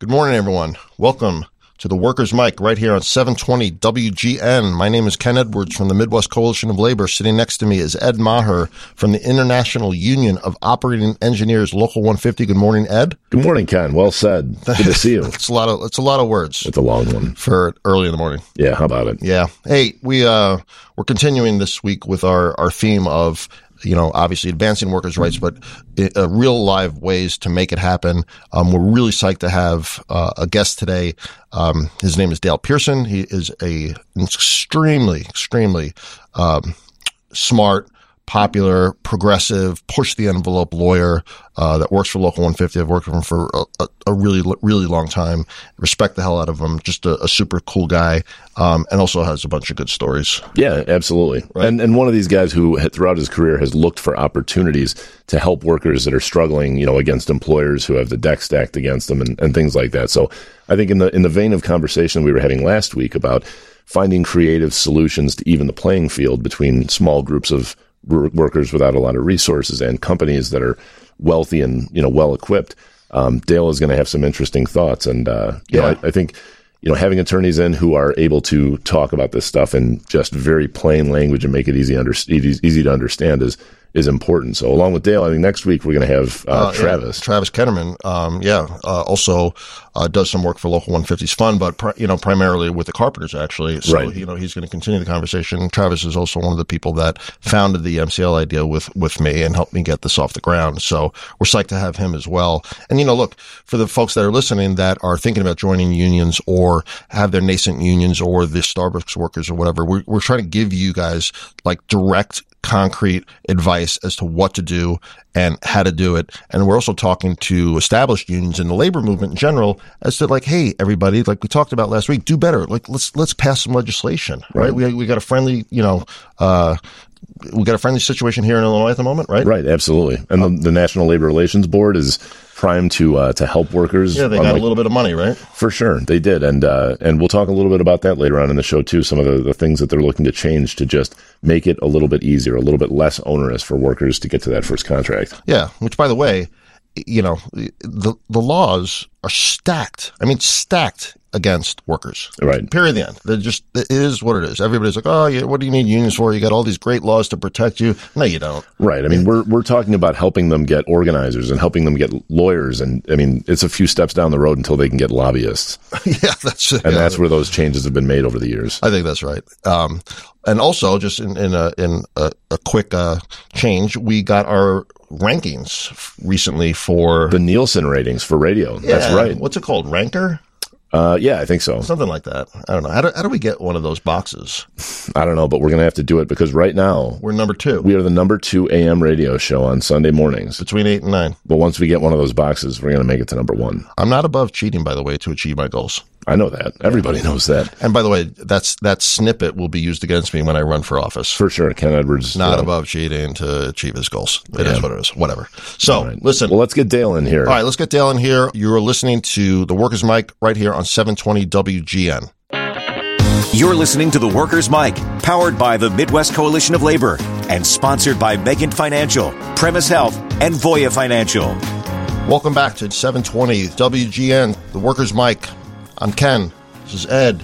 Good morning, everyone. Welcome to the Workers' Mic right here on 720 WGN. My name is Ken Edwards from the Midwest Coalition of Labor. Sitting next to me is Ed Maher from the International Union of Operating Engineers, Local 150. Good morning, Ed. Good morning, Ken. Well said. Good to see you. it's a lot of it's a lot of words. It's a long one for early in the morning. Yeah, how about it? Yeah. Hey, we uh we're continuing this week with our our theme of you know, obviously advancing workers' rights, but uh, real live ways to make it happen. Um, we're really psyched to have uh, a guest today. Um, his name is Dale Pierson. He is a extremely, extremely um, smart, popular, progressive, push the envelope lawyer uh, that works for Local 150. I've worked with him for a, a, really, really long time. Respect the hell out of him. Just a, a super cool guy, um, and also has a bunch of good stories. Yeah, absolutely. Right. And and one of these guys who throughout his career has looked for opportunities to help workers that are struggling, you know, against employers who have the deck stacked against them and, and things like that. So I think in the in the vein of conversation we were having last week about finding creative solutions to even the playing field between small groups of workers without a lot of resources and companies that are wealthy and you know well equipped. Um, Dale is going to have some interesting thoughts, and uh, you yeah. know, I, I, think you know having attorneys in who are able to talk about this stuff in just very plain language and make it easy under, easy, easy to understand is is important. So along with Dale, I think next week we're going to have uh, uh, Travis. Yeah, Travis Ketterman, um, yeah, uh, also uh, does some work for Local 150's Fund, but pri- you know primarily with the Carpenters actually. So right. you know he's going to continue the conversation. Travis is also one of the people that founded the MCL idea with with me and helped me get this off the ground. So we're psyched to have him as well. And you know, look for the folks that are listening that are thinking about joining unions or have their nascent unions or the Starbucks workers or whatever. We're, we're trying to give you guys like direct concrete advice as to what to do and how to do it. And we're also talking to established unions and the labor movement in general as to like, hey, everybody, like we talked about last week, do better. Like let's let's pass some legislation, right? right. We we got a friendly, you know, uh, we got a friendly situation here in Illinois at the moment, right? Right, absolutely. And the, the National Labor Relations Board is primed to uh, to help workers. Yeah, they got like, a little bit of money, right? For sure, they did, and uh, and we'll talk a little bit about that later on in the show too. Some of the, the things that they're looking to change to just make it a little bit easier, a little bit less onerous for workers to get to that first contract. Yeah, which by the way, you know, the the laws are stacked. I mean, stacked against workers. Right. Period. The end. They're just it is what it is. Everybody's like, oh, yeah, what do you need unions for? You got all these great laws to protect you. No, you don't. Right. I mean, we're we're talking about helping them get organizers and helping them get lawyers, and I mean, it's a few steps down the road until they can get lobbyists. yeah, that's and yeah. that's where those changes have been made over the years. I think that's right. Um, and also, just in, in a in a, a quick uh, change, we got our rankings recently for the Nielsen ratings for radio. Yeah. That's right. What's it called? Ranker? Uh, yeah, I think so. Something like that. I don't know. How do, how do we get one of those boxes? I don't know, but we're going to have to do it because right now we're number two. We are the number two AM radio show on Sunday mornings between eight and nine. But once we get one of those boxes, we're going to make it to number one. I'm not above cheating, by the way, to achieve my goals. I know that. Everybody knows that. And by the way, that's that snippet will be used against me when I run for office. For sure. Ken Edwards. Not uh, above cheating to achieve his goals. It yeah. is what it is. Whatever. So right. listen. Well, let's get Dale in here. All right, let's get Dale in here. You're listening to the Workers Mic right here on 720 WGN. You're listening to the Workers Mic, powered by the Midwest Coalition of Labor and sponsored by Megan Financial, Premise Health, and Voya Financial. Welcome back to 720 WGN, the Workers Mic. I'm Ken. This is Ed.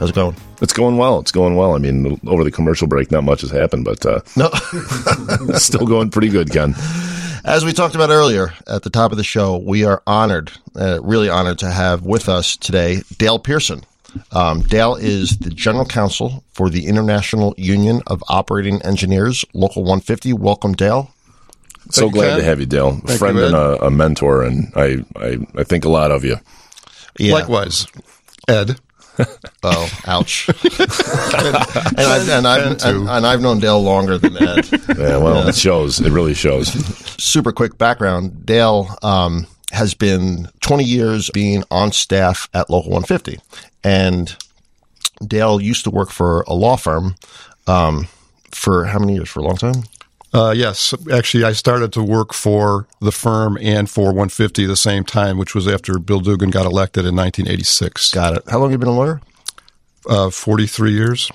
How's it going? It's going well. It's going well. I mean, over the commercial break, not much has happened, but uh, no, still going pretty good, Ken. As we talked about earlier at the top of the show, we are honored, uh, really honored to have with us today Dale Pierson. Um, Dale is the general counsel for the International Union of Operating Engineers, Local 150. Welcome, Dale. Thank so glad Ken. to have you, Dale. A friend you, and a, a, mentor, and I, I, I think a lot of you. Yeah. Likewise, Ed. oh, ouch! and, I've, and, I've, and, and, I've known Dale longer than Ed. Yeah, well, yeah. it shows. It really shows. Super quick background: Dale um, has been 20 years being on staff at Local 150, and Dale used to work for a law firm um, for how many years? For a long time. Uh, yes, actually, I started to work for the firm and for 150 at the same time, which was after Bill Dugan got elected in 1986. Got it. How long have you been a lawyer? Uh, 43 years.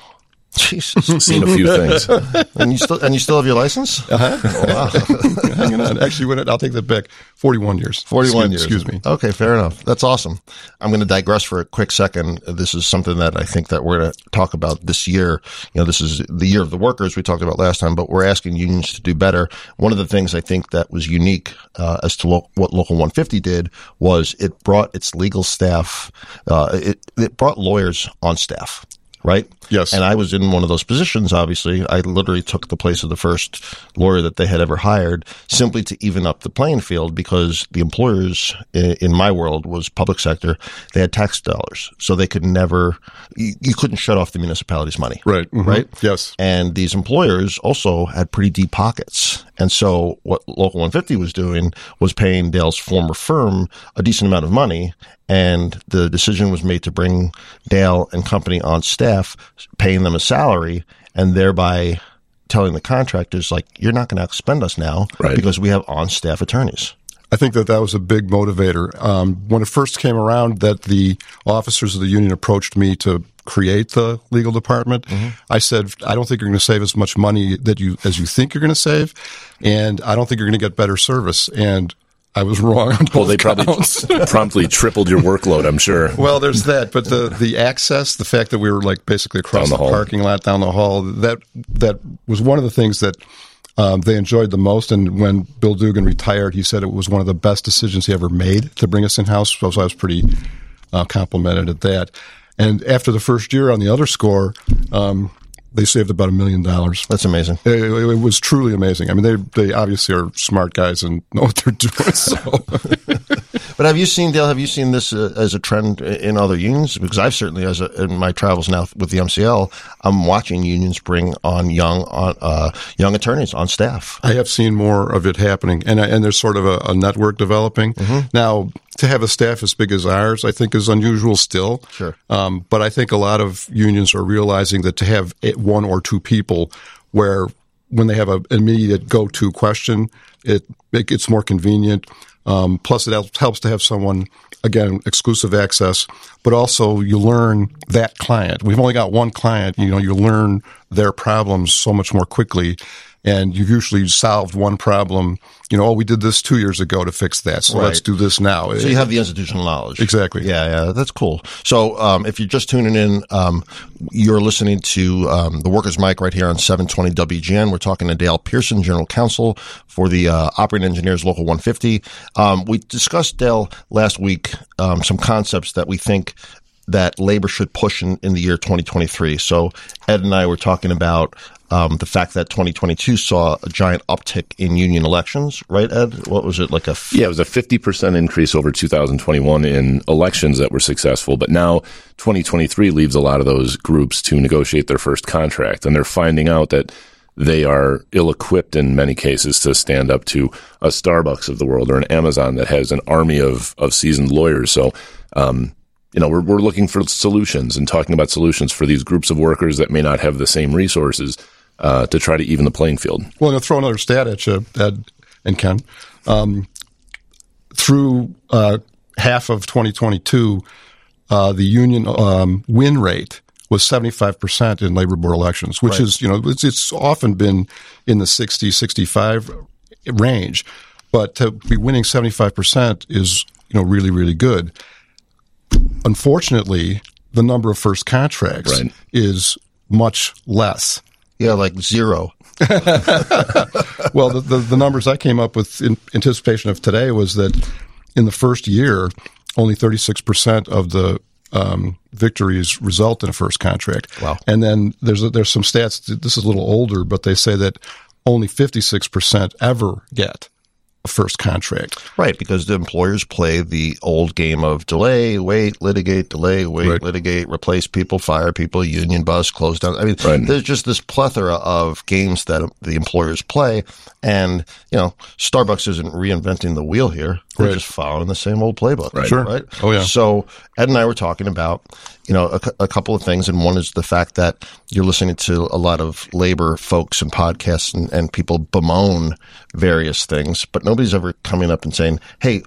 Jesus. Seen a few things. and you still and you still have your license? Uh-huh. Oh, wow. Hanging on. Actually, when I'll take that back. 41 years. 41 excuse, years. Excuse me. Okay, fair enough. That's awesome. I'm going to digress for a quick second. This is something that I think that we're going to talk about this year. You know, this is the year of the workers we talked about last time, but we're asking unions to do better. One of the things I think that was unique uh, as to lo- what Local 150 did was it brought its legal staff, uh, it, it brought lawyers on staff right? Yes. And I was in one of those positions, obviously. I literally took the place of the first lawyer that they had ever hired simply to even up the playing field because the employers in my world was public sector. They had tax dollars. So they could never, you, you couldn't shut off the municipality's money. Right. Mm-hmm. Right? Yes. And these employers also had pretty deep pockets. And so what Local 150 was doing was paying Dale's former firm a decent amount of money and the decision was made to bring Dale and company on staff, paying them a salary, and thereby telling the contractors, like, you're not going to expend us now right. because we have on staff attorneys. I think that that was a big motivator. Um, when it first came around that the officers of the union approached me to create the legal department, mm-hmm. I said, I don't think you're going to save as much money that you as you think you're going to save, and I don't think you're going to get better service. And I was wrong. well, they probably promptly tripled your workload. I'm sure. Well, there's that, but the the access, the fact that we were like basically across the, the parking lot down the hall, that that was one of the things that um, they enjoyed the most. And when Bill Dugan retired, he said it was one of the best decisions he ever made to bring us in house. So I was pretty uh, complimented at that. And after the first year on the other score, um, they saved about a million dollars. That's amazing. It, it, was truly amazing. I mean, they they obviously are smart guys and know what they're doing. So. but have you seen Dale? Have you seen this uh, as a trend in other unions? Because I've certainly, as a, in my travels now with the MCL, I'm watching unions bring on young on uh, young attorneys on staff. I have seen more of it happening, and and there's sort of a, a network developing mm-hmm. now to have a staff as big as ours, I think is unusual still. Sure. Um, but I think a lot of unions are realizing that to have one or two people where when they have an immediate go-to question, it, it it's more convenient. Um, plus, it helps to have someone again exclusive access, but also you learn that client. We've only got one client. You know, you learn their problems so much more quickly and you've usually solved one problem. You know, oh, we did this two years ago to fix that, so right. let's do this now. So you have the institutional knowledge. Exactly. Yeah, yeah, that's cool. So um, if you're just tuning in, um, you're listening to um, the Workers Mic right here on 720 WGN. We're talking to Dale Pierson, General Counsel for the uh, Operating Engineers Local 150. Um, we discussed, Dale, last week um, some concepts that we think that labor should push in, in the year 2023. So Ed and I were talking about um, the fact that 2022 saw a giant uptick in union elections, right, Ed? What was it like a? F- yeah, it was a 50% increase over 2021 in elections that were successful. But now 2023 leaves a lot of those groups to negotiate their first contract, and they're finding out that they are ill equipped in many cases to stand up to a Starbucks of the world or an Amazon that has an army of, of seasoned lawyers. So, um, you know, we're, we're looking for solutions and talking about solutions for these groups of workers that may not have the same resources uh, to try to even the playing field. Well, to throw another stat at you, Ed and Ken. Um, through uh, half of 2022, uh, the union um, win rate was 75% in labor board elections, which right. is, you know, it's, it's often been in the 60, 65 range. But to be winning 75% is, you know, really, really good. Unfortunately, the number of first contracts right. is much less. Yeah, like zero. well, the, the, the, numbers I came up with in anticipation of today was that in the first year, only 36% of the um, victories result in a first contract. Wow. And then there's a, there's some stats. This is a little older, but they say that only 56% ever get first contract. Right, because the employers play the old game of delay, wait, litigate, delay, wait, right. litigate, replace people, fire people, union bust, close down. I mean, right. there's just this plethora of games that the employers play. And, you know, Starbucks isn't reinventing the wheel here. They're right. just following the same old playbook. Right. Sure. Right. Oh, yeah. So Ed and I were talking about, you know, a, a, couple of things. And one is the fact that you're listening to a lot of labor folks and podcasts and, and people bemoan various things, but nobody's ever coming up and saying, Hey,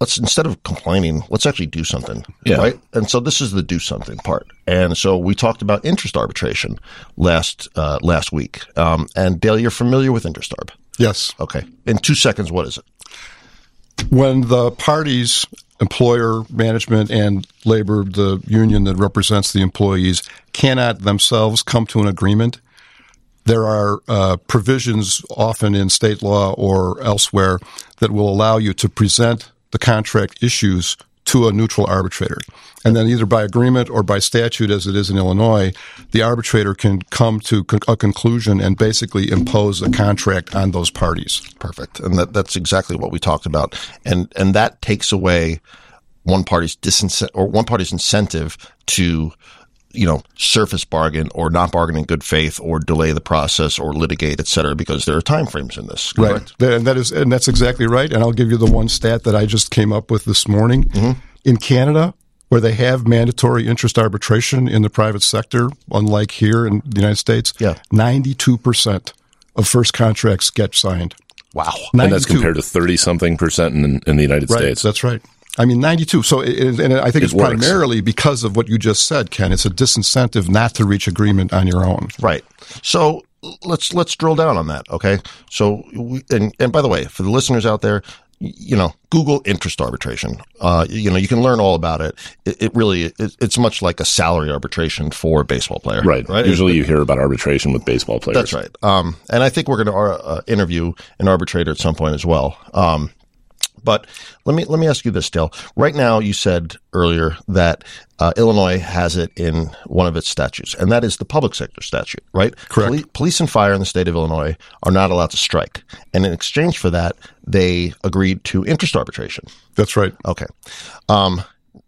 let's instead of complaining, let's actually do something. Yeah. Right. And so this is the do something part. And so we talked about interest arbitration last uh, last week. Um, and Dale, you're familiar with interest arb. Yes. Okay. In two seconds, what is it? When the parties, employer, management, and labor, the union that represents the employees, cannot themselves come to an agreement, there are uh, provisions often in state law or elsewhere that will allow you to present the contract issues to a neutral arbitrator. And then either by agreement or by statute, as it is in Illinois, the arbitrator can come to a conclusion and basically impose a contract on those parties. Perfect. And that, that's exactly what we talked about. And, and that takes away one party's disincentive or one party's incentive to you know, surface bargain or not bargain in good faith or delay the process or litigate, et cetera, because there are time frames in this. Correct? Right. And that is, and that's exactly right. And I'll give you the one stat that I just came up with this morning. Mm-hmm. In Canada, where they have mandatory interest arbitration in the private sector, unlike here in the United States, yeah. 92% of first contracts get signed. Wow. 92. And that's compared to 30 something percent in, in the United right. States. That's right. I mean, 92. So, it, and I think it it's works. primarily because of what you just said, Ken. It's a disincentive not to reach agreement on your own. Right. So let's let's drill down on that. Okay. So, we, and and by the way, for the listeners out there, you know, Google interest arbitration. Uh, you know, you can learn all about it. It, it really, it, it's much like a salary arbitration for a baseball player. Right. Right. Usually you hear about arbitration with baseball players. That's right. Um, and I think we're going to uh, interview an arbitrator at some point as well. Um, but let me let me ask you this, Dale. Right now, you said earlier that uh, Illinois has it in one of its statutes, and that is the public sector statute, right? Correct. Poli- police and fire in the state of Illinois are not allowed to strike, and in exchange for that, they agreed to interest arbitration. That's right. Okay. Um,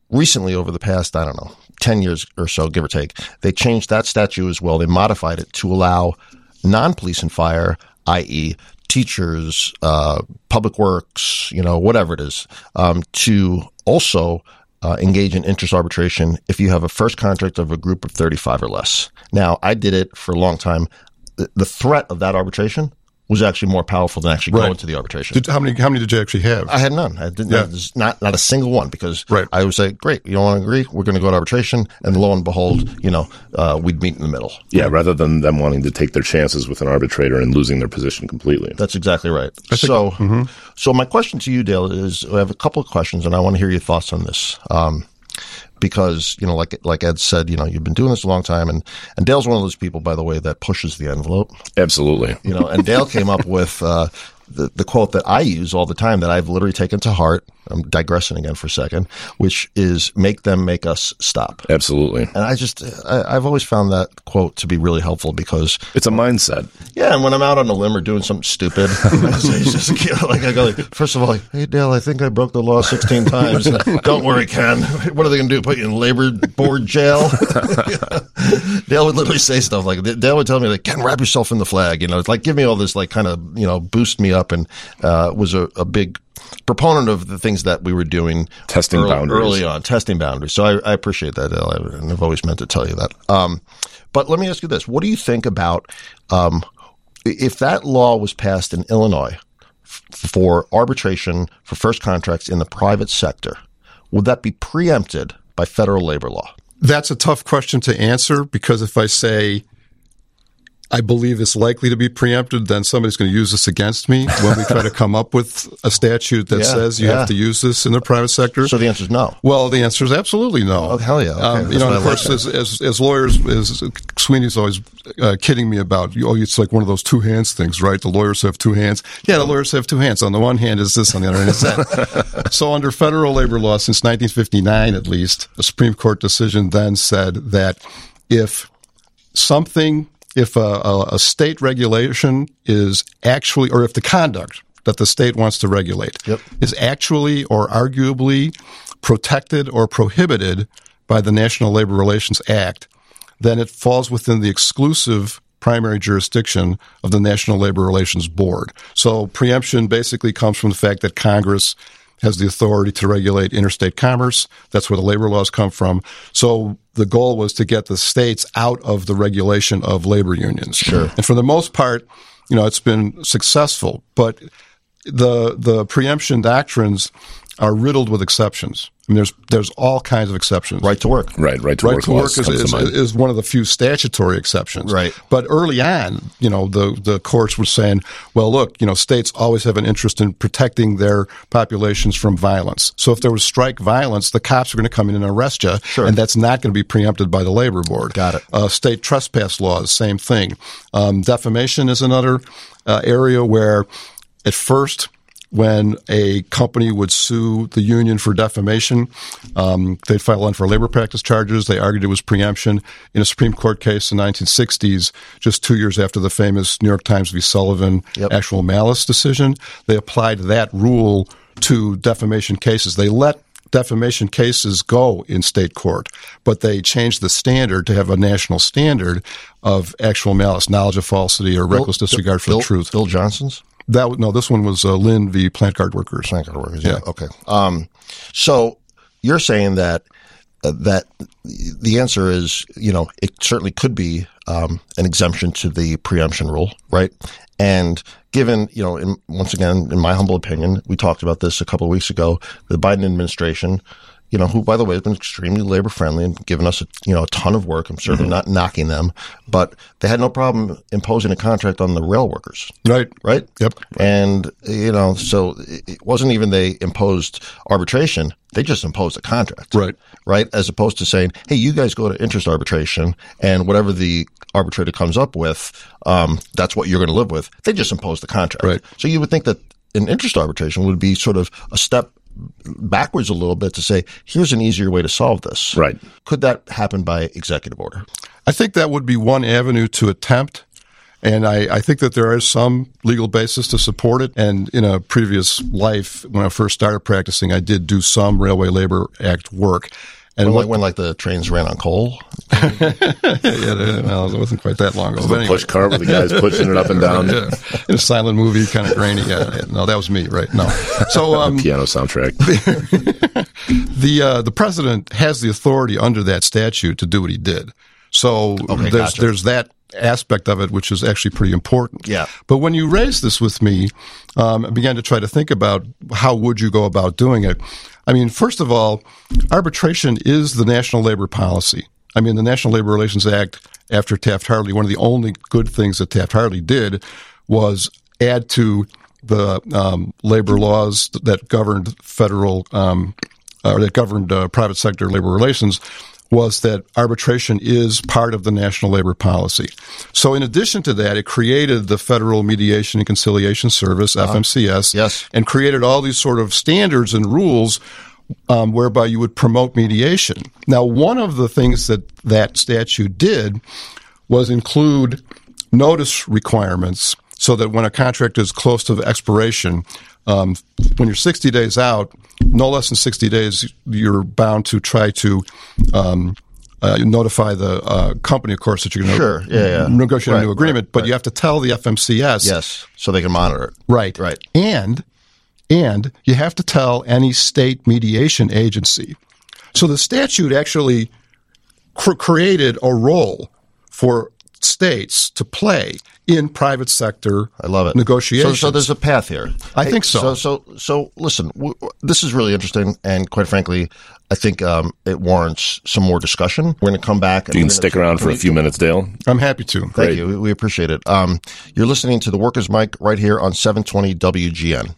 recently, over the past, I don't know, ten years or so, give or take, they changed that statute as well. They modified it to allow non-police and fire, i.e., teachers, uh, public works, you know, whatever it is, um, to also uh, engage in interest arbitration if you have a first contract of a group of 35 or less. Now, I did it for a long time. The, the threat of that arbitration was actually more powerful than actually right. going to the arbitration. Did, how many? How many did you actually have? I had none. I didn't. Yeah. Not not a single one because right. I would say, great, you don't want to agree, we're going to go to arbitration, and lo and behold, you know, uh, we'd meet in the middle. Yeah, rather than them wanting to take their chances with an arbitrator and losing their position completely. That's exactly right. so, mm-hmm. so my question to you, Dale, is I have a couple of questions, and I want to hear your thoughts on this. Um, because you know, like like Ed said, you know, you've been doing this a long time, and and Dale's one of those people, by the way, that pushes the envelope. Absolutely. You know, and Dale came up with uh, the, the quote that I use all the time that I've literally taken to heart. I'm digressing again for a second, which is make them make us stop. Absolutely. And I just, I, have always found that quote to be really helpful because it's a mindset. Yeah. And when I'm out on a limb or doing something stupid, I just, you know, like I go, like, first of all, like, hey, Dale, I think I broke the law 16 times. Don't worry, Ken. What are they going to do? Put you in labor board jail? Dale would literally say stuff like, Dale would tell me, like, Ken, wrap yourself in the flag. You know, it's like, give me all this, like, kind of, you know, boost me up and uh, was a, a, big proponent of the things that we were doing testing early, boundaries early on, testing boundaries. So I, I appreciate that, and I've always meant to tell you that. Um, but let me ask you this: What do you think about um, if that law was passed in Illinois f- for arbitration for first contracts in the private sector? Would that be preempted by federal labor law? That's a tough question to answer because if I say I believe it's likely to be preempted, then somebody's going to use this against me when we try to come up with a statute that yeah, says you yeah. have to use this in the private sector. So the answer is no. Well, the answer is absolutely no. Oh, hell yeah. Okay. Um, you know, of course, like as, as, as, lawyers, as Sweeney's always uh, kidding me about, oh, it's like one of those two hands things, right? The lawyers have two hands. Yeah, the lawyers have two hands. On the one hand is this, on the other hand is that. so under federal labor law, since 1959 at least, a Supreme Court decision then said that if something if a, a, a state regulation is actually, or if the conduct that the state wants to regulate yep. is actually or arguably protected or prohibited by the National Labor Relations Act, then it falls within the exclusive primary jurisdiction of the National Labor Relations Board. So preemption basically comes from the fact that Congress has the authority to regulate interstate commerce. That's where the labor laws come from. So the goal was to get the states out of the regulation of labor unions. Sure. And for the most part, you know, it's been successful, but the the preemption doctrines are riddled with exceptions. I mean, there's there's all kinds of exceptions. Right to work. Right, right to right work. to work is, is, is one of the few statutory exceptions. Right. But early on, you know, the the courts were saying, well, look, you know, states always have an interest in protecting their populations from violence. So if there was strike violence, the cops are going to come in and arrest you, Sure. and that's not going to be preempted by the labor board. Got it. Uh, state trespass laws, same thing. Um, defamation is another uh, area where, at first, when a company would sue the union for defamation, um, they'd file unfair labor practice charges. They argued it was preemption. In a Supreme Court case in the 1960s, just two years after the famous New York Times v. Sullivan Yep. actual malice decision, they applied that rule to defamation cases. They let defamation cases go in state court, but they changed the standard to have a national standard of actual malice, knowledge of falsity, or reckless disregard for Bill, the truth. Bill Johnson's That no, this one was uh, Linn v. Plant Guard Workers. plant guard workers. Yeah. Okay. Um, so you're saying that uh, that the answer is, you know, it certainly could be um, an exemption to the preemption rule, right? And given, you know, in, once again, in my humble opinion, we talked about this a couple of weeks ago. The Biden administration, you know, who by the way has been extremely labor friendly and given us, a, you know, a ton of work. I'm certainly not knocking them, but they had no problem imposing a contract on the rail workers Right. right? Yep. And you know, so it it wasn't even they imposed arbitration; they just imposed a contract, Right. Right, as opposed to saying, "Hey, you guys go to interest arbitration, and whatever the arbitrator comes up with, um, that's what you're going to live with." They just imposed the contract, Right. So you would think that an interest arbitration would be sort of a step backwards a little bit to say, "Here's an easier way to solve this." Right. Could that happen by executive order? I think that would be one avenue to attempt. And I, I think that there is some legal basis to support it. And in a previous life, when I first started practicing, I did do some Railway Labor Act work. And When, what, like, when like the trains ran on coal, yeah, well, it wasn't quite that long ago. The anyway. push cart with the guys pushing it up and down. Yeah. In a silent movie, kind of grainy. Yeah, yeah. no, that was me, right? No. So, um, Piano soundtrack. the uh, the president has the authority under that statute to do what he did. So there's gotcha. there's that aspect of it which is actually pretty important. Yeah. But when you raised this with me, um, I began to try to think about how would you go about doing it. I mean, first of all, arbitration is the national labor policy. I mean, the National Labor Relations Act after Taft Hartley, one of the only good things that Taft Hartley did was add to the um, labor laws that governed federal um, or that governed uh, private sector labor relations was that arbitration is part of the national labor policy. So in addition to that, it created the Federal Mediation and Conciliation Service, FMCS, Yes. and created all these sort of standards and rules um, whereby you would promote mediation. Now, one of the things that that statute did was include notice requirements so that when a contract is close to expiration, um, when you're 60 days out, no less than 60 days, you're bound to try to um, uh, notify the uh, company, of course, that you're going to Sure. Yeah, yeah. negotiate a new agreement. right, but right. you have to tell the FMCS yes, so they can monitor it. Right. Right. And and you have to tell any state mediation agency. So the statute actually cr- created a role for states to play in private sector I love it. negotiations. So, so there's a path here. I think so. So, so, so listen, w- w- this is really interesting, and quite frankly, I think um, it warrants some more discussion. We're going to come back. You can stick around for a few minutes, Dale. I'm happy to. Thank Great. you. We- We appreciate it. Um, you're listening to the Workers' Mic right here on 720 WGN.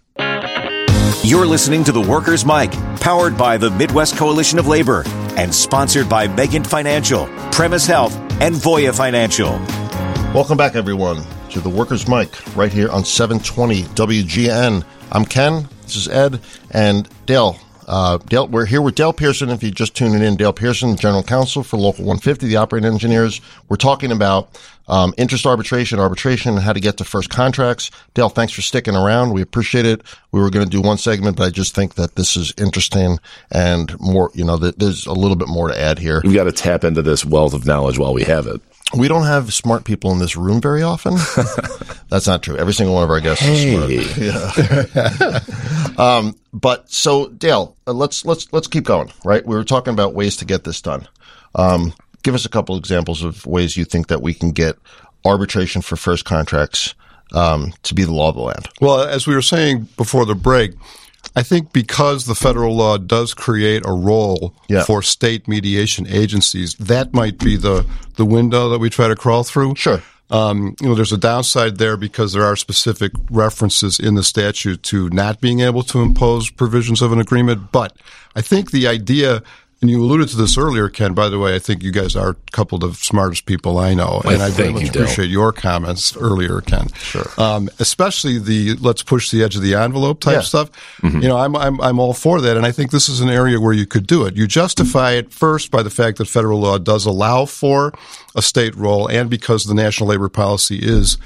You're listening to the Workers' Mic, powered by the Midwest Coalition of Labor and sponsored by Megan Financial, Premise Health, and Voya Financial. Welcome back, everyone, to the Workers' Mic right here on 720 WGN. I'm Ken. This is Ed and Dale. Uh, Dale, we're here with Dale Pierson. If you're just tuning in, Dale Pierson, General Counsel for Local 150, the operating engineers. We're talking about um, interest arbitration, arbitration, and how to get to first contracts. Dale, thanks for sticking around. We appreciate it. We were going to do one segment, but I just think that this is interesting and more. You know, there's a little bit more to add here. We've got to tap into this wealth of knowledge while we have it. We don't have smart people in this room very often. That's not true. Every single one of our guests is smart. Um, but so Dale, uh, let's let's let's keep going. Right, we were talking about ways to get this done. Um, give us a couple examples of ways you think that we can get arbitration for first contracts um, to be the law of the land. Well, as we were saying before the break, I think because the federal law does create a role Yeah. for state mediation agencies, that might be the the window that we try to crawl through. Sure. Um, you know, there's a downside there because there are specific references in the statute to not being able to impose provisions of an agreement. But I think the idea, and you alluded to this earlier, Ken. By the way, I think you guys are a couple of the smartest people I know, and I very much appreciate your comments earlier, Ken. Sure. Um, especially the let's push the edge of the envelope type Yeah. stuff. You know, I'm, I'm I'm all for that, and I think this is an area where you could do it. You justify it first by the fact that federal law does allow for a state role, and because the national labor policy is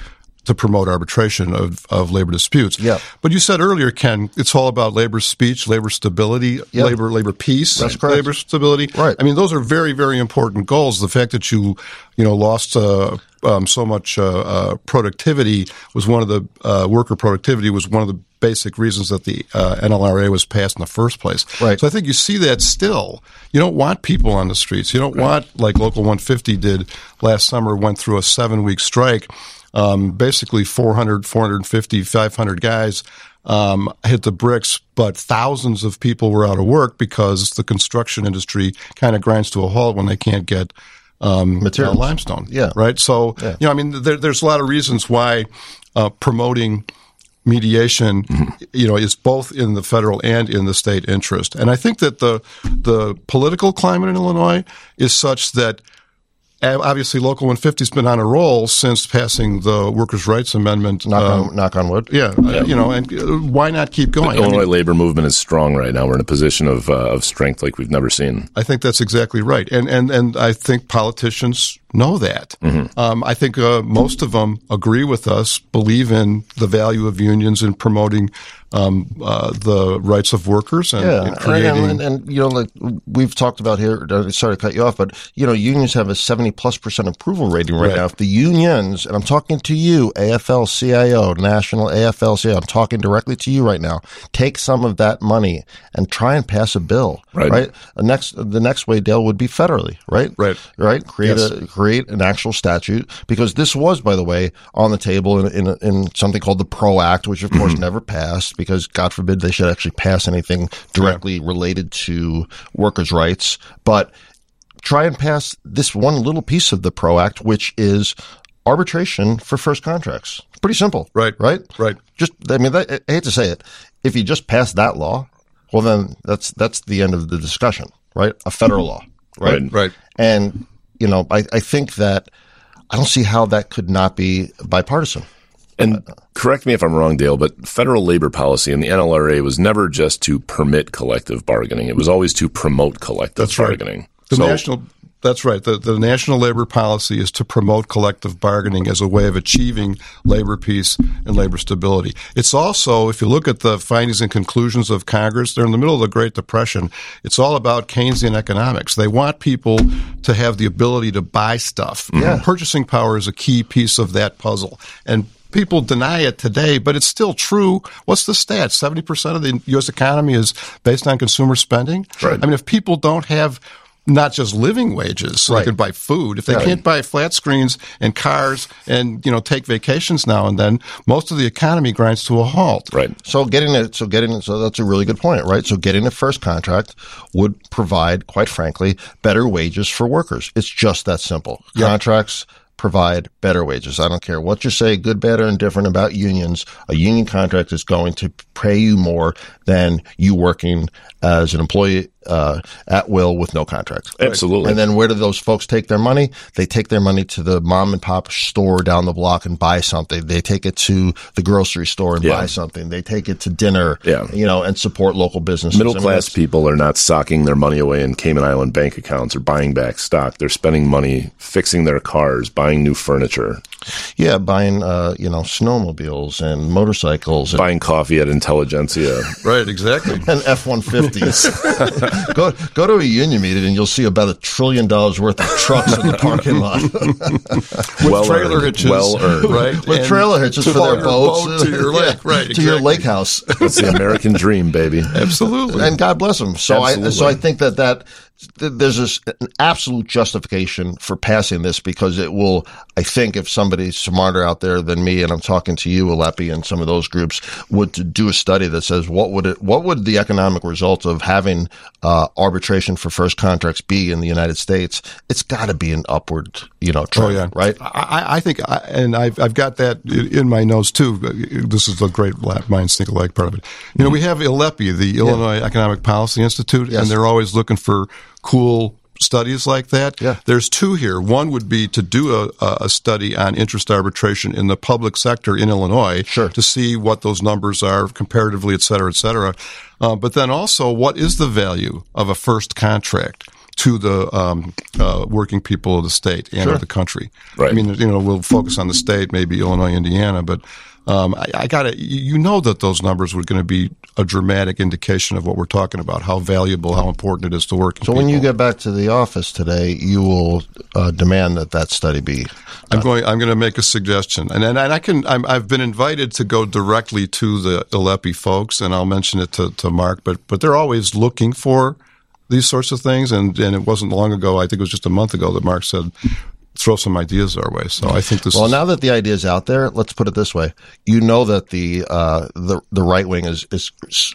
to promote arbitration of, of labor disputes. Yeah. But you said earlier, Ken, it's all about labor speech, labor stability, Yeah. labor labor peace, That's correct. labor stability. Right. I mean, those are very very important goals. The fact that you you know lost uh, um, so much uh, uh, productivity was one of the uh, worker productivity was one of the basic reasons that the uh, NLRA was passed in the first place. Right. So I think you see that still. You don't want people on the streets. You don't want like Local 150 did last summer. Went through a seven week strike. Um, basically 400, 450, 500 guys um, hit the bricks, but thousands of people were out of work because the construction industry kind of grinds to a halt when they can't get um, uh, limestone. Yeah. Right. So, yeah. you know, I mean, there, there's a lot of reasons why uh, promoting mediation, you know, is both in the federal and in the state interest. And I think that the the political climate in Illinois is such that uh, obviously Local 150 has been on a roll since passing the Workers' Rights Amendment. Knock on knock on wood. yeah, uh, you know, and uh, why not keep going? I, Illinois mean, labor movement is strong right now. We're in a position of uh, of strength like we've never seen. I think that's exactly right, and and and I think politicians know that. Mm-hmm. Um, I think uh, most of them agree with us, believe in the value of unions in promoting um, uh, the rights of workers and, Yeah, and and, creating. and, and, you know, like we've talked about here. uh, Sorry to cut you off, but you know, unions have a seventy plus percent approval rating right, Right. now. If the unions, and I'm talking to you, AFL-CIO, National AFL-CIO, I'm talking directly to you right now. Take some of that money and try and pass a bill. Right. Right. The next, the next way, Dale, would be federally. Right. Right. Right. Create Yes. a create an actual statute because this was, by the way, on the table in in, in something called the PRO Act, which of course Mm-hmm. never passed because God forbid they should actually pass anything directly related to workers' rights. But try and pass this one little piece of the PRO Act, which is arbitration for first contracts. Pretty simple. Right. Right. Right. Just, I mean, that, I hate to say it. If you just pass that law, well, then that's that's the end of the discussion, right? A federal law, right? Right. Right. And you know, I, I think that I don't see how that could not be bipartisan. And correct me if I'm wrong, Dale, but federal labor policy and the NLRA was never just to permit collective bargaining. It was always to promote collective That's right. bargaining. The So- national. That's right. The, the national labor policy is to promote collective bargaining as a way of achieving labor peace and labor stability. It's also, if you look at the findings and conclusions of Congress, they're in the middle of the Great Depression. It's all about Keynesian economics. They want people to have the ability to buy stuff. Mm-hmm. Yeah. Purchasing power is a key piece of that puzzle. And people deny it today, but it's still true. What's the stat? 70% of the U.S. economy is based on consumer spending. Right. I mean, if people don't have not just living wages so Right. they can buy food, if they Yeah. can't buy flat screens and cars and, you know, take vacations now and then, most of the economy grinds to a halt. Right. So getting it, so getting it, so that's a really good point, right? So getting a first contract would provide, quite frankly, better wages for workers. It's just that simple. Contracts provide better wages. I don't care what you say, good, bad, or indifferent about unions. A union contract is going to pay you more than you working as an employee uh, at will with no contract. Absolutely. And then where do those folks take their money? They take their money to the mom and pop store down the block and buy something. They take it to the grocery store and Yeah. buy something. They take it to dinner, Yeah. you know, and support local businesses. Middle I mean, class people are not socking their money away in Cayman Island bank accounts or buying back stock. They're spending money fixing their cars, buying new furniture, Yeah, buying, uh, you know, snowmobiles and motorcycles and, buying coffee at Intelligentsia. Right, exactly. and F-150s. go, go to a union meeting and you'll see about a trillion dollars worth of trucks in the parking lot. With Well trailer earned. hitches. Well earned. Right. With And trailer hitches for their boats. boat to your Yeah, lake. Right. To your lake house. That's the American dream, baby. Absolutely. and God bless them. So I so I think that that there's this, an absolute justification for passing this because it will, I think, if somebody's smarter out there than me, and I'm talking to you, ILEPI, and some of those groups, would do a study that says what would it, what would the economic result of having uh, arbitration for first contracts be in the United States? It's got to be an upward, you know, trend, oh, yeah. right? I, I think, I, and I've, I've got that in my notes too. This is a great mind think alike part of it. You know, we have ILEPI, the Illinois yeah. Economic Policy Institute, yes. and they're always looking for cool studies like that. Yeah. There's two here. One would be to do a, a study on interest arbitration in the public sector in Illinois sure. to see what those numbers are comparatively, et cetera, et cetera. Uh, but then also, what is the value of a first contract? to the um, uh, working people of the state and sure. of the country. Right. I mean, you know, we'll focus on the state, maybe Illinois, Indiana, but um, I, I got to, you know, that those numbers were going to be a dramatic indication of what we're talking about, how valuable, how important it is to work. So when you get back to the office today, you will uh, demand that that study be. I'm going. I'm going to make a suggestion, and and, and I can. i have been invited to go directly to the ILEPI folks, and I'll mention it to, to Mark. But but they're always looking for these sorts of things, and and it wasn't long ago. I think it was just a month ago that Mark said throw some ideas our way. So I think this. Well, is, now that the idea is out there, let's put it this way: you know that the uh, the the right wing is is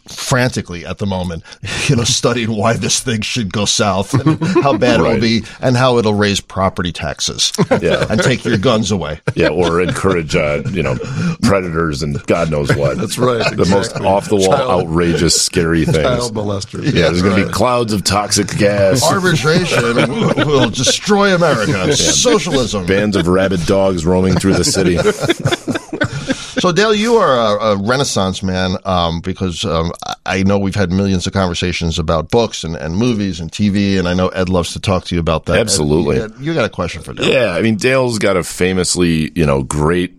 frantically at the moment, you know, studying why this thing should go south and how bad right. it will be and how it'll raise property taxes, yeah. and take your guns away, yeah, or encourage uh, you know predators and God knows what. That's right. The exactly. most off the wall, outrageous, scary things. Child molesters. Yeah, yeah there's going to be clouds of toxic gas. Arbitration will destroy America. So socialism. Bands of rabid dogs roaming through the city. so, Dale, you are a, a renaissance man um, because um, I know we've had millions of conversations about books and, and, movies and TV, and I know Ed loves to talk to you about that. Absolutely. Ed, you got a question for Dale? Yeah, I mean, Dale's got a famously, you know, great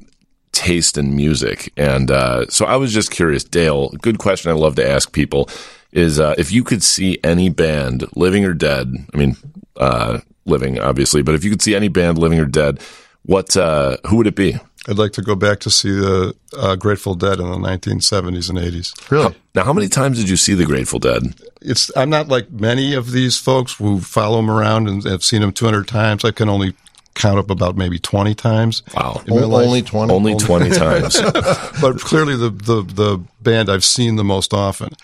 taste in music, and uh, so I was just curious, Dale. Good question. I love to ask people is uh, if you could see any band, living or dead. I mean, uh, living, obviously, but if you could see any band, living or dead, what uh, who would it be? I'd like to go back to see the uh, Grateful Dead in the 1970s and 80s. Really? Now, how many times did you see the Grateful Dead? It's I'm not like many of these folks who follow them around and have seen them 200 times. I can only count up about maybe 20 times. Wow. Only 20? Only 20 times. but clearly the, the, the band I've seen the most often.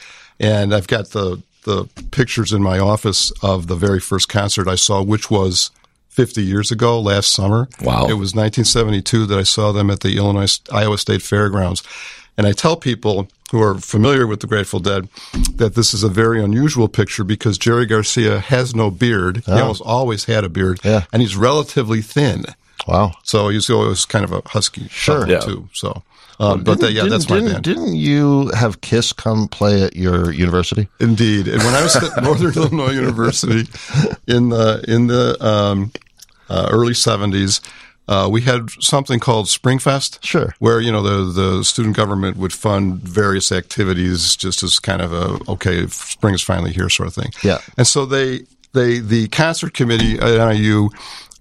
And I've got the the pictures in my office of the very first concert I saw, which was 50 years ago, last summer. Wow. It was 1972 that I saw them at the Illinois Iowa State Fairgrounds. And I tell people who are familiar with the Grateful Dead that this is a very unusual picture because Jerry Garcia has no beard. Oh. He ah. almost always had a beard. Yeah. And he's relatively thin. Wow. So he's always kind of a husky. Sure. Yeah. Too. So um, but that, yeah, that's my didn't, band. Didn't you have Kiss come play at your university? Indeed. And when I was at Northern Illinois University in the in the um, uh, early seventies, uh, we had something called Springfest. Sure. Where, you know, the, the student government would fund various activities just as kind of a, okay, spring is finally here sort of thing. Yeah. And so they, they, the concert committee at NIU,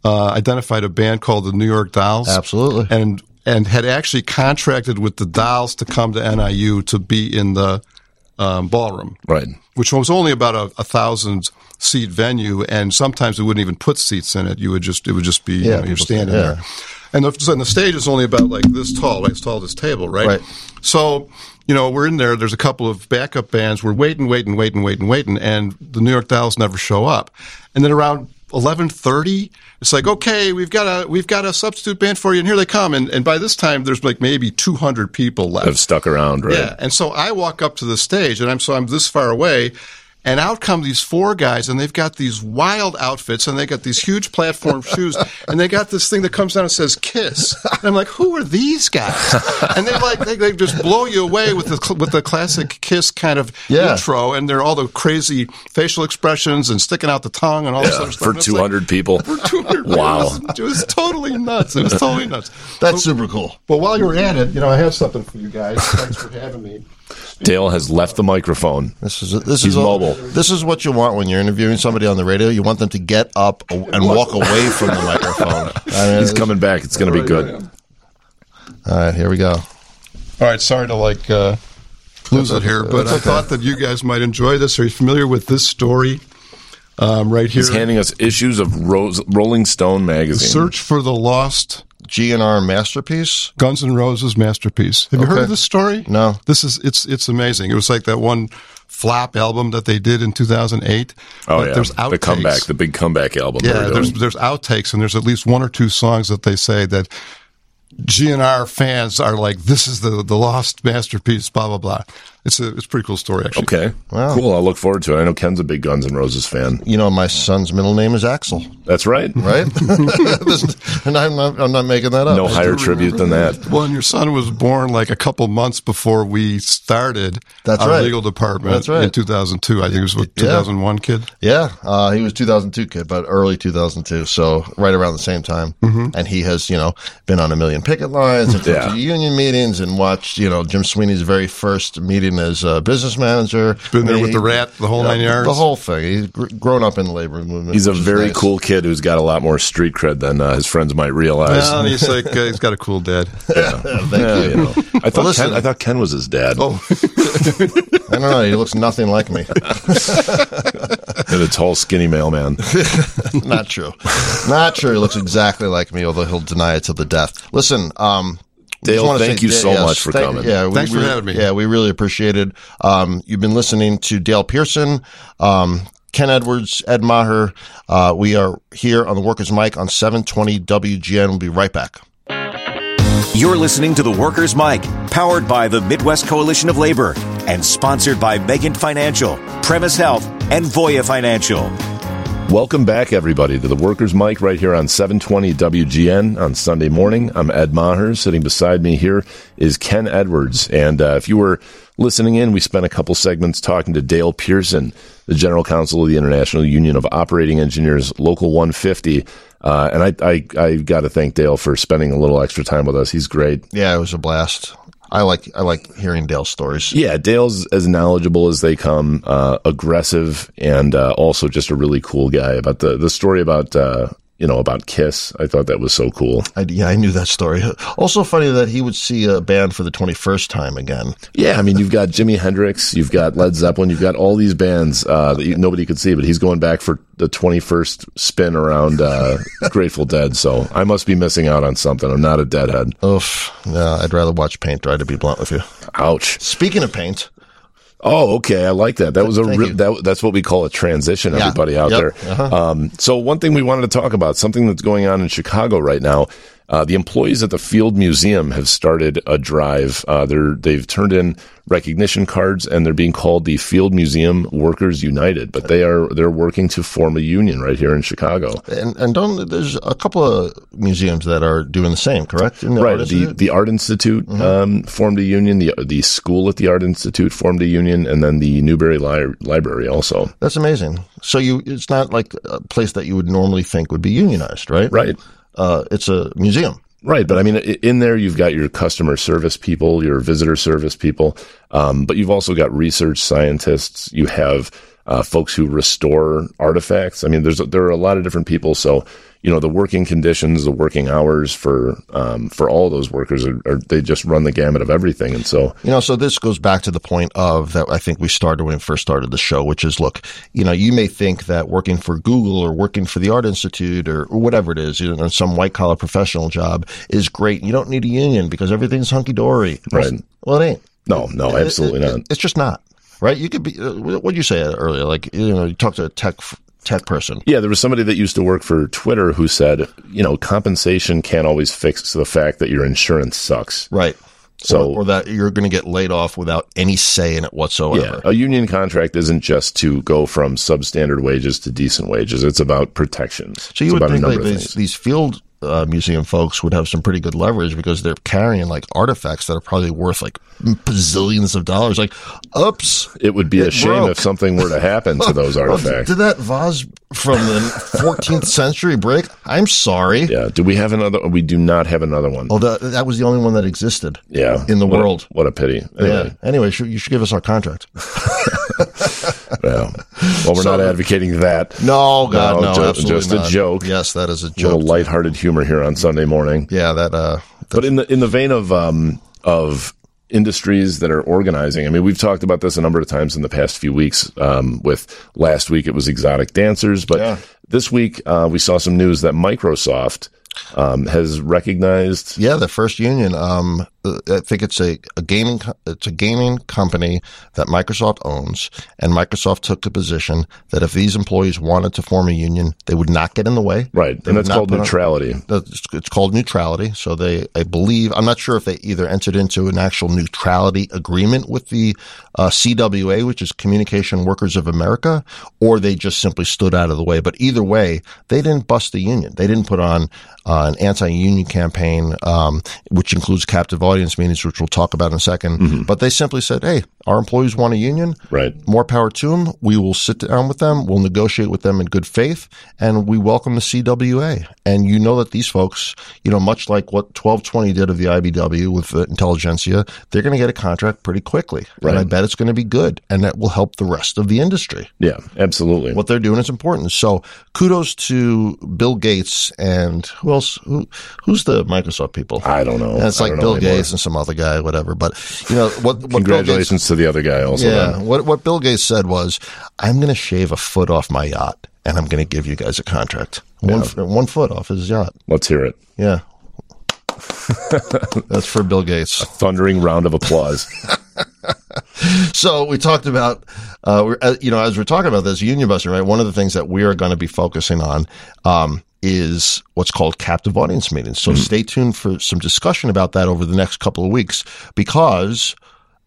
uh, identified a band called the New York Dolls. Absolutely. And and had actually contracted with the Dolls to come to NIU to be in the um, ballroom, right? Which was only about a, a, thousand seat venue, and sometimes we wouldn't even put seats in it. You would just it would just be yeah, you know, you're standing yeah. there, and the, so the stage is only about like this tall, like as tall as this table, right? Right. So you know, we're in there. There's a couple of backup bands. We're waiting, waiting, waiting, waiting, waiting, and the New York Dolls never show up. And then around eleven thirty, it's like, okay, we've got a we've got a substitute band for you, and here they come. And and by this time, there's like maybe two hundred people left. Have stuck around, right? Yeah. And so I walk up to the stage, and I'm so I'm this far away, and out come these four guys, and they've got these wild outfits, and they got these huge platform shoes, and they got this thing that comes down and says "Kiss." And I'm like, "Who are these guys?" And they like they, they just blow you away with the with the classic Kiss kind of yeah. intro, and they're all the crazy facial expressions and sticking out the tongue and all yeah, this stuff. For 200 like, people. For 200 wow, it was, it was, totally nuts. It was totally nuts. That's super cool. But while you're at it, you know, I have something for you guys. Thanks for having me. Dale has left the microphone. This is this He's is mobile. This is what you want when you're interviewing somebody on the radio. You want them to get up and walk away from the microphone. I mean, He's coming back. It's going to be good. All right, here we go. All right, sorry to like uh, lose it here, but I thought that you guys might enjoy this. Are you familiar with this story um, right here. He's handing us issues of Rose, Rolling Stone magazine. Search for the lost GNR masterpiece. Guns N' Roses masterpiece. Have you heard of this story? No. This is it's it's amazing. It was like that one flop album that they did in 2008. Oh But yeah, there's the outtakes. comeback, the big comeback album. Yeah, there's doing. there's outtakes and there's at least one or two songs that they say that GNR fans are like, this is the the lost masterpiece. Blah blah blah. It's a it's a pretty cool story actually. okay. Cool. I'll look forward to it. I know Ken's a big Guns N' Roses fan. You know, my son's middle name is Axel, That's right. right? And I'm not, I'm not making that up. No higher tribute than that. Well, and your son was born like a couple months before we started That's our right. legal department That's right. in 2002. I think it was what, 2001 kid. Yeah, uh, he was 2002 kid, but early 2002, so right around the same time. Mm-hmm. And he has, you know, been on a million picket lines and Yeah. union meetings and watched, you know, Jim Sweeney's very first meeting as a business manager. Been there I mean, with the rat, the whole yeah, nine yards. The whole thing. He's grown up in the labor movement. He's a very nice. cool kid who's got a lot more street cred than uh, his friends might realize. Well, and he's like uh, he's got a cool dad. Thank Yeah, you. you know. I thought listen- Ken, I thought Ken was his dad. Oh, I don't know. He looks nothing like me. And a tall, skinny mailman. Not true. Not true. He looks exactly like me, although he'll deny it to the death. Listen, um, we Dale, just wanna thank say- you so yes, much for thank- coming. Yeah, we Thanks for really- having me. Yeah, we really appreciate it. Um, you've been listening to Dale Pierson, um, Ken Edwards, Ed Maher. Uh, we are here on the Workers' Mic on 720 WGN. We'll be right back. You're listening to the Workers' Mic, powered by the Midwest Coalition of Labor and sponsored by Megan Financial, Premise Health, and Voya Financial. Welcome back, everybody, to the Workers' Mic right here on 720 WGN on Sunday morning. I'm Ed Maher. Sitting beside me here is Ken Edwards. And uh, if you were listening in, we spent a couple segments talking to Dale Pierson, the General Counsel of the International Union of Operating Engineers, Local 150. Uh, and I, I, I got to thank Dale for spending a little extra time with us. He's great. Yeah, it was a blast. I like I like hearing Dale's stories. Yeah, Dale's as knowledgeable as they come, uh, aggressive, and uh, also just a really cool guy. About the the story about uh, you know about Kiss, I thought that was so cool. I, yeah, I knew that story. Also funny that he would see a band for the 21st time again. Yeah, I mean you've got Jimi Hendrix, you've got Led Zeppelin, you've got all these bands uh, that you, nobody could see, but he's going back for the twenty first spin around uh, Grateful Dead. So I must be missing out on something. I'm not a deadhead. Oof. Yeah, I'd rather watch paint dry, to be blunt with you. Ouch. Speaking of paint, Oh, okay. I like that. That was a re- that, that's what we call a transition. Yeah. Everybody out Yep. there. Uh-huh. Um, so one thing we wanted to talk about, something that's going on in Chicago right now. Uh, the employees at the Field Museum have started a drive. Uh, they're they've turned in recognition cards and they're being called the Field Museum Workers United. But they are they're working to form a union right here in Chicago. and and don't there's a couple of museums that are doing the same, correct? The Right. Art The Institute? the Art Institute Mm-hmm. um, formed a union. The the school at the Art Institute formed a union, and then the Newberry Li- Library also. That's amazing. So you, it's not like a place that you would normally think would be unionized, right? Right. Uh, it's a museum. Right, but I mean, in there you've got your customer service people, your visitor service people, um, but you've also got research scientists. You have uh, folks who restore artifacts. I mean, there's there are a lot of different people. So, you know, the working conditions, the working hours for um, for all those workers are, are they just run the gamut of everything. And so, You know, so this goes back to the point of that I think we started when we first started the show, which is look, you know, you may think that working for Google or working for the Art Institute or, or whatever it is, you know, some white collar professional job is great. You don't need a union because everything's hunky dory. Right. Well, it ain't. no, no, absolutely It- it- not. It's just not. Right? You could be, uh, what did you say earlier? Like, you know, you talk to a tech, tech person. Yeah, there was somebody that used to work for Twitter who said, you know, compensation can't always fix the fact that your insurance sucks. Right. So- or, or that you're going to get laid off without any say in it whatsoever. Yeah, a union contract isn't just to go from substandard wages to decent wages. It's about protections. So you it's would about think like these, these field uh, museum folks would have some pretty good leverage because they're carrying like artifacts that are probably worth like bazillions of dollars. Like, oops, It would be a shame broke. if something were to happen to those artifacts. Did that vase from the 14th century break? I'm sorry. Yeah. Do we have another? We do not have another one. Oh, that, that was the only one that existed. yeah. in the What a- world. what a pity. Anyway, Yeah. Anyway, you should give us our contract. yeah. Well, we're not advocating that. No, God, No, no, ju- absolutely just a joke. Yes, that is a joke. A little lighthearted humor here on Sunday morning. Yeah, that uh, But in the in the vein of um of industries that are organizing. I mean, we've talked about this a number of times in the past few weeks. Um, with last week, it was exotic dancers, but yeah. this week uh, we saw some news that Microsoft um, has recognized. Yeah, the first union. Um, I think it's a, a gaming it's a gaming company that Microsoft owns, and Microsoft took the position that if these employees wanted to form a union, they would not get in the way. Right, they and that's called neutrality. On, it's called neutrality. So they, I believe, I'm not sure if they either entered into an actual neutrality agreement with the uh, CWA, which is Communication Workers of America, or they just simply stood out of the way. But either way, they didn't bust the union. They didn't put on uh, an anti-union campaign, um, which includes captive audience meetings, which we'll talk about in a 2nd mm-hmm. But they simply said, "Hey, our employees want a union. Right. More power to them. We will sit down with them. We'll negotiate with them in good faith, and we welcome the CWA. And you know that these folks, you know, much like what 1220 did of the IBW with the intelligentsia, they're going to get a contract pretty quickly, right. and I bet it's going to be good, and that will help the rest of the industry. Yeah, absolutely. What they're doing is important. So kudos to Bill Gates and who else? Who, who's the Microsoft people? I don't know. And it's like Bill Gates and some other guy, whatever. But you know what? what Congratulations Gates, to the other guy also. Yeah. Then. What what Bill Gates said was, "I'm going to shave a foot off my yacht, and I'm going to give you guys a contract. One yeah. one foot off his yacht. Let's hear it. Yeah. That's for Bill Gates. A thundering round of applause. so we talked about, uh, uh, you know, as we're talking about this union busting, right? One of the things that we are going to be focusing on um, is what's called captive audience meetings. So mm-hmm. stay tuned for some discussion about that over the next couple of weeks because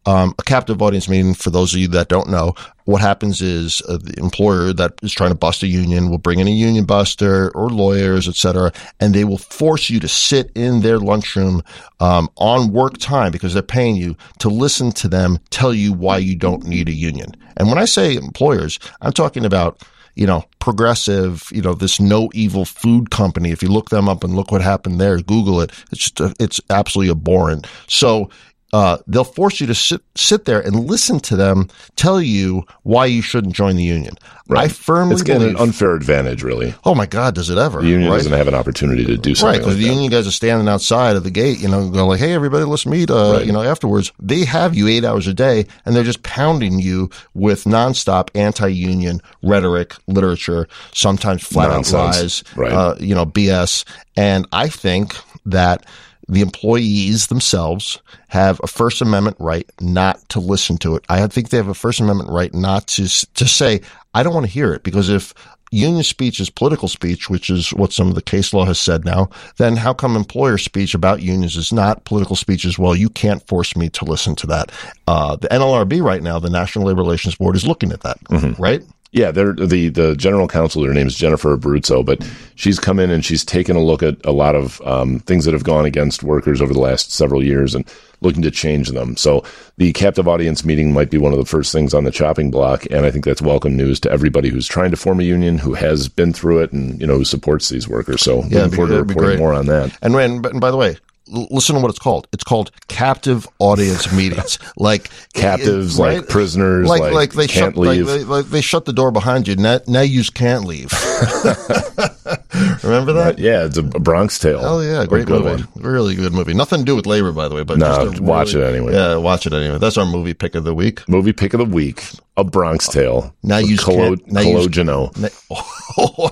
um, a captive audience meeting, for those of you that don't know, what happens is uh, the employer that is trying to bust a union will bring in a union buster or lawyers, et cetera, and they will force you to sit in their lunchroom um, on work time because they're paying you to listen to them tell you why you don't need a union. And when I say employers, I'm talking about you know, progressive, you know, this no evil food company. If you look them up and look what happened there, Google it. It's just, a, it's absolutely abhorrent. So uh, they'll force you to sit sit there and listen to them tell you why you shouldn't join the union. Right. I firmly it's believe, an unfair advantage, really. Oh my God, does it ever? The union right? doesn't have an opportunity to do something. Right, because like the that. union guys are standing outside of the gate, you know, going like, "Hey, everybody, let's meet." Uh, right. You know, afterwards, they have you eight hours a day, and they're just pounding you with nonstop anti-union rhetoric, literature, sometimes flat Nonsense. out lies, right. uh, you know, BS. And I think that the employees themselves have a First Amendment right not to listen to it. I think they have a First Amendment right not to to say, I don't want to hear it because if union speech is political speech, which is what some of the case law has said now, then how come employer speech about unions is not political speech as well? You can't force me to listen to that. Uh, the NLRB right now, the National Labor Relations Board, is looking at that, mm-hmm. right? Yeah, they're, the the general counsel. Her name is Jennifer Abruzzo, but she's come in and she's taken a look at a lot of um, things that have gone against workers over the last several years and looking to change them. So the captive audience meeting might be one of the first things on the chopping block, and I think that's welcome news to everybody who's trying to form a union, who has been through it, and you know who supports these workers. So yeah, looking forward to reporting more on that. And, and, and by the way, listen to what it's called. It's called captive audience meetings. Like captives, it, right? like prisoners, like, like, like they can't shut, leave. Like, they, like they shut the door behind you. Now, now you can't leave. Remember that? Yeah, it's a Bronx Tale. Oh yeah, great movie. One. Really good movie. Nothing to do with labor, by the way. But no, watch it anyway. Yeah, watch it anyway. That's our movie pick of the week. Movie pick of the week. A Bronx Tale. Now you can't. Now Calogero.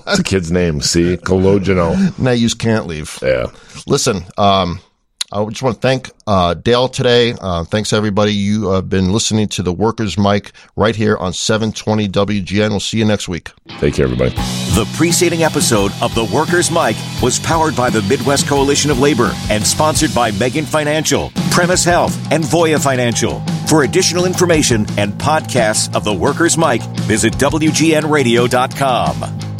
It's a kid's name. See, Calogero. Now you can't leave. Yeah. Listen. Um, I just want to thank uh, Dale today. Uh, thanks everybody. You have been listening to the Workers Mic right here on 720 WGN. We'll see you next week. Take care, everybody. The preceding episode of the Workers Mic was powered by the Midwest Coalition of Labor and sponsored by Megan Financial, Premise Health, and Voya Financial. For additional information and podcasts of the Workers Mic, visit WGNradio.com.